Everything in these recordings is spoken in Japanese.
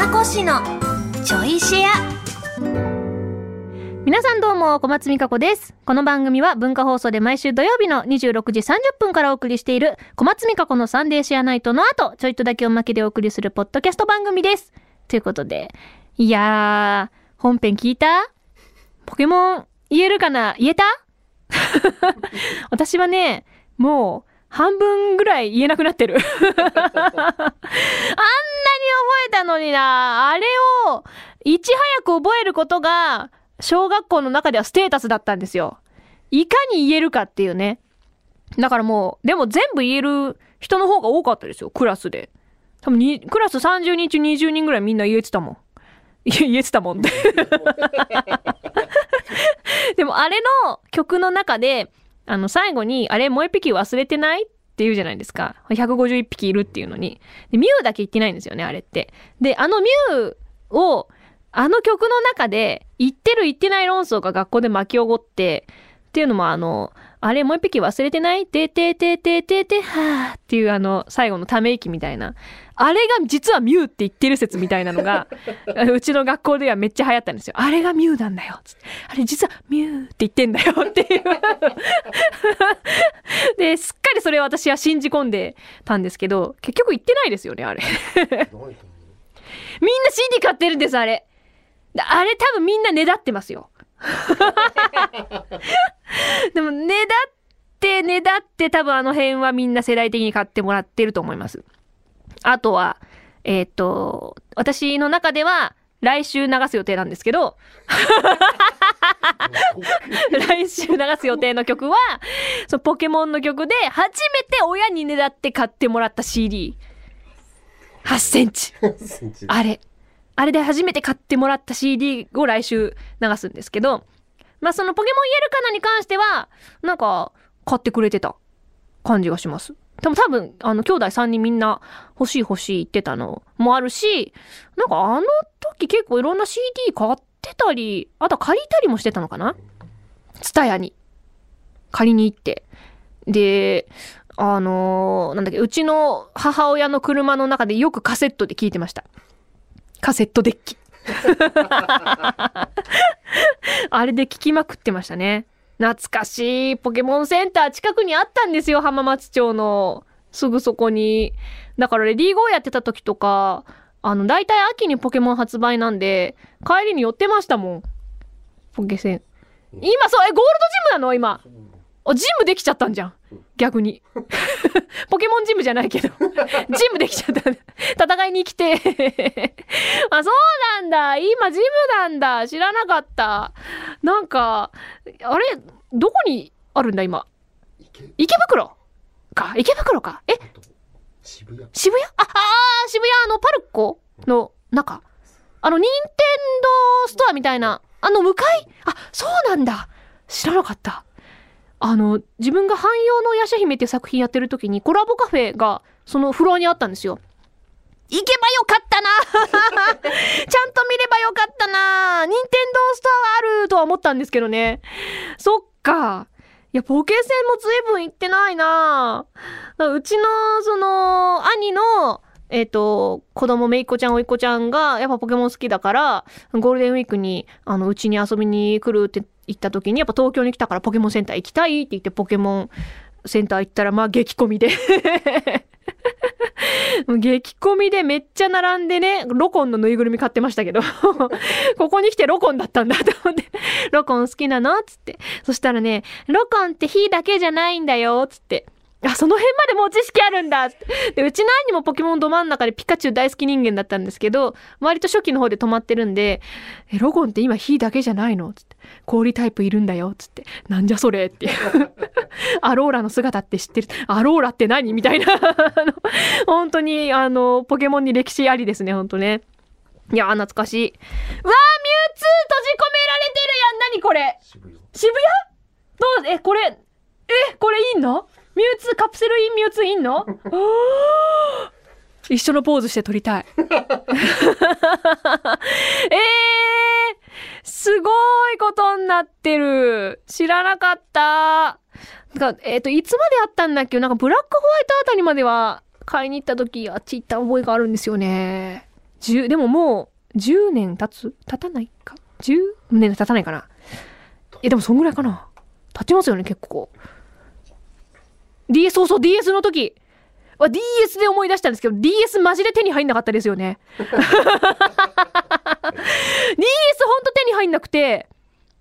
馬越のちょいシェア皆さんどうも、小松美香子です。この番組は文化放送で毎週土曜日の26時30分からお送りしている小松美香子のサンデーシェアナイトの後、ちょいとだけおまけでお送りするポッドキャスト番組です。ということで、いやー、本編聞いた？ポケモン言えるかな？言えた？私はね、もう半分ぐらい言えなくなってる。あんなに覚えたのにな、あれをいち早く覚えることが小学校の中ではステータスだったんですよ。いかに言えるかっていうね。だからもう、でも全部言える人の方が多かったですよ、クラスで。多分に、クラス30人中20人ぐらいみんな言えてたもん。言えてたもんって。でもあれの曲の中で、あの、最後に、あれ、もう一匹忘れてない？って言うじゃないですか。151匹いるっていうのに。で、ミュウだけ言ってないんですよね、あれって。で、あのミュウを、あの曲の中で、言ってる言ってない論争が学校で巻き起こって、っていうのもあの、あれもう一匹忘れてない？ててててててはーっていうあの、最後のため息みたいな。あれが実はミュウって言ってる説みたいなのが、うちの学校ではめっちゃ流行ったんですよ。あれがミュウなんだよ。つってあれ実はミュウって言ってんだよっていう。で、すっかりそれを私は信じ込んでたんですけど、結局言ってないですよね、あれ。みんな CD 買ってるんです、あれ。であれ多分みんなねだってますよ。多分あの辺はみんな世代的に買ってもらってると思います。あとは、えっ、と、私の中では来週流す予定なんですけど、来週流す予定の曲は、そのポケモンの曲で初めて親にねだって買ってもらった CD。8センチ。あれ。あれで初めて買ってもらった CD を来週流すんですけど、まあそのポケモン言えるかなに関しては、なんか買ってくれてた感じがします。でも多分、あの、兄弟3人みんな欲しい欲しい言ってたのもあるし、なんかあの時結構いろんな CD 買ってたり、あと借りたりもしてたのかな？ツタヤに。借りに行って。で、あのーなんだっけ、うちの母親の車の中でよくカセットで聞いてました。カセットデッキ。あれで聞きまくってましたね。懐かしいポケモンセンター近くにあったんですよ、浜松町の。すぐそこに。だからレディーゴーやってた時とか、あの、大体秋にポケモン発売なんで、帰りに寄ってましたもん。ポケセン。今そう、え、ゴールドジムなの？今。あ、ジムできちゃったんじゃん。逆に。ポケモンジムじゃないけど。ジムできちゃった。戦いに来て。あ、そうなんだ。今ジムなんだ。知らなかった。なんか、あれ、どこにあるんだ今？池袋？か。池袋か。え、渋谷渋谷？あ、あー渋谷あのパルコ？の中？あの、ニンテンドーストアみたいな。あの向かい？あ、そうなんだ。知らなかった。あの、自分が汎用のヤシャ姫って作品やってる時にコラボカフェがそのフロアにあったんですよ。行けばよかったな ちゃんと見ればよかったな任天堂ストアはあるとは思ったんですけどね。そっか。いや、ポケセンも随分行ってないなうちの、その、兄の、えっ、と、子供めいっ子ちゃんおいっ子ちゃんが、やっぱポケモン好きだから、ゴールデンウィークに、あの、うちに遊びに来るって行った時に、やっぱ東京に来たからポケモンセンター行きたいって言ってポケモンセンター行ったら、まあ激混みで。激混みでめっちゃ並んでね、ロコンのぬいぐるみ買ってましたけど、ここに来てロコンだったんだと思って、ロコン好きなの？つって。そしたらね、ロコンって火だけじゃないんだよつって。あ、その辺までもう知識あるんだで、うちの兄もポケモンど真ん中でピカチュウ大好き人間だったんですけど、割と初期の方で止まってるんで、え、ロゴンって今火だけじゃないの？つって。氷タイプいるんだよつって。なんじゃそれっていう。アローラの姿って知ってるアローラって何みたいな。あの本当に、あの、ポケモンに歴史ありですね、本当ね。いやー、懐かしい。うわー、ミュウツー閉じ込められてるやん何これ？渋谷？渋谷？どう？え、これ、え、これいいの？ミュウツー、カプセルインミュウツーいんの？一緒のポーズして撮りたい。えー、すごいことになってる。知らなかった。なんか、えっ、と、いつまであったんだっけ？なんか、ブラックホワイトあたりまでは買いに行った時、あっち行った覚えがあるんですよね。10でももう10年経つ？経たないか？10年経たないかなえでもそんぐらいかな経ちますよね結構 DS そうそう DS の時。わ DS で思い出したんですけど DS マジで手に入んなかったですよね。DS ほんと手に入んなくて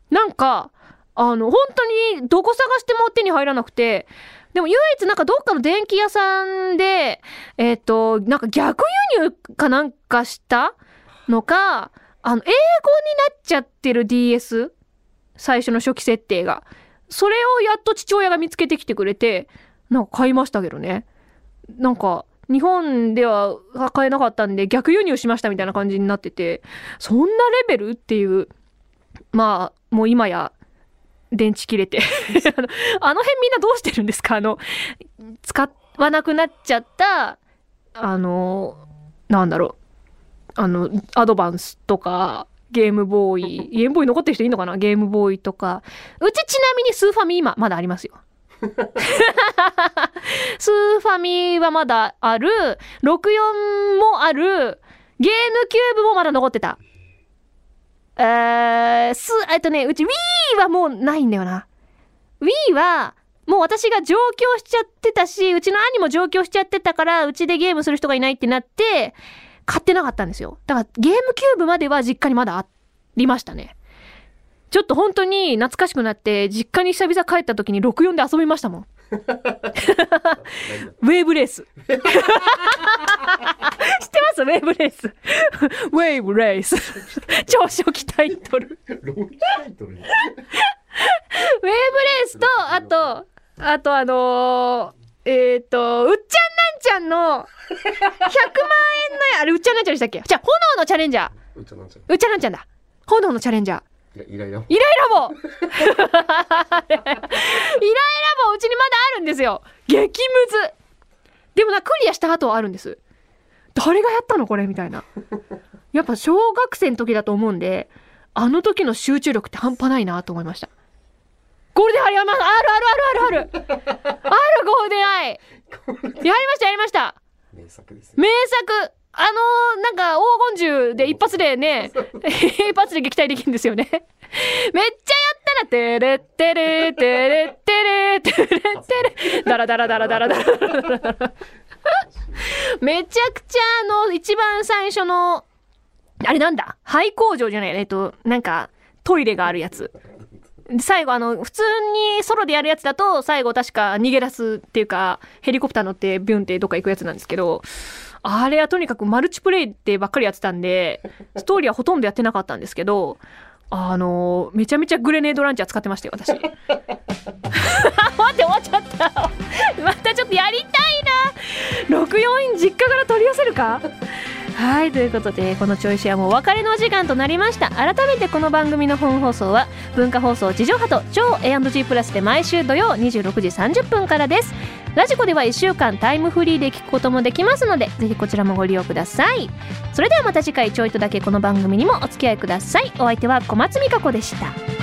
なんかあの本当にどこ探しても手に入らなくてでも唯一なんかどっかの電気屋さんでえっ、となんか逆輸入かなんかしたのかあの英語になっちゃってる DS 最初の初期設定が。それをやっと父親が見つけてきてくれてなんか買いましたけどね。なんか日本では買えなかったんで逆輸入しましたみたいな感じになっててそんなレベルっていうまあもう今や電池切れて。あ のあの辺みんなどうしてるんですか？あの使わなくなっちゃったあのなんだろう。あのアドバンスとかゲームボーイ。ゲームボーイ残ってる人いいのかな？ゲームボーイとか。うちちなみにスーファミ今まだありますよ スーファミはまだある64もあるゲームキューブもまだ残ってたえ、す、えっとね、うち Wii はもうないんだよな。Wii は、もう私が上京しちゃってたし、うちの兄も上京しちゃってたから、うちでゲームする人がいないってなって、買ってなかったんですよ。だからゲームキューブまでは実家にまだありましたね。ちょっと本当に懐かしくなって、実家に久々帰った時に64で遊びましたもん。ウェーブレース。知ってます？ウェーブレース。ウェーブレース。超初期タイトル。ウェーブレースと、あと、あとあのー、えっ、と、うっちゃんなんちゃんの100万円のや、あれうっちゃんなんちゃんでしたっけ？じゃあ、炎のチャレンジャー。うっちゃんなんちゃんだ。炎のチャレンジャー。イライライライラボイライラボうちにまだあるんですよ。激ムズ。でもなクリアした後はあるんです。誰がやったのこれみたいな。やっぱ小学生の時だと思うんであの時の集中力って半端ないなと思いました。ゴールデンアイあるあるあるあるあるある。あるゴールデンアイ。やりましたやりました。名作ですよ名作あのー、なんか黄金銃で一発でね一発で撃退できるんですよね。めっちゃやったらてれってれてれってれてれってれ。ダラダラダラダラダラダラダラ。めちゃくちゃあの一番最初のあれなんだ？廃工場じゃない？えっとなんかトイレがあるやつ。最後あの普通にソロでやるやつだと最後確か逃げ出すっていうかヘリコプター乗ってビュンってどっか行くやつなんですけどあれはとにかくマルチプレイってばっかりやってたんで ストーリーはほとんどやってなかったんですけどあのめちゃめちゃグレネードランチャー使ってましたよ私。待って終わっちゃった。またちょっとやりたいな。64実家から取り寄せるか？はいということでこのちょいシェアもお別れのお時間となりました。改めてこの番組の本放送は文化放送地上波と超 A&G プラスで毎週土曜26時30分からですラジコでは1週間タイムフリーで聞くこともできますのでぜひこちらもご利用ください。それではまた次回ちょいとだけこの番組にもお付き合いください。お相手は小松美香子でした。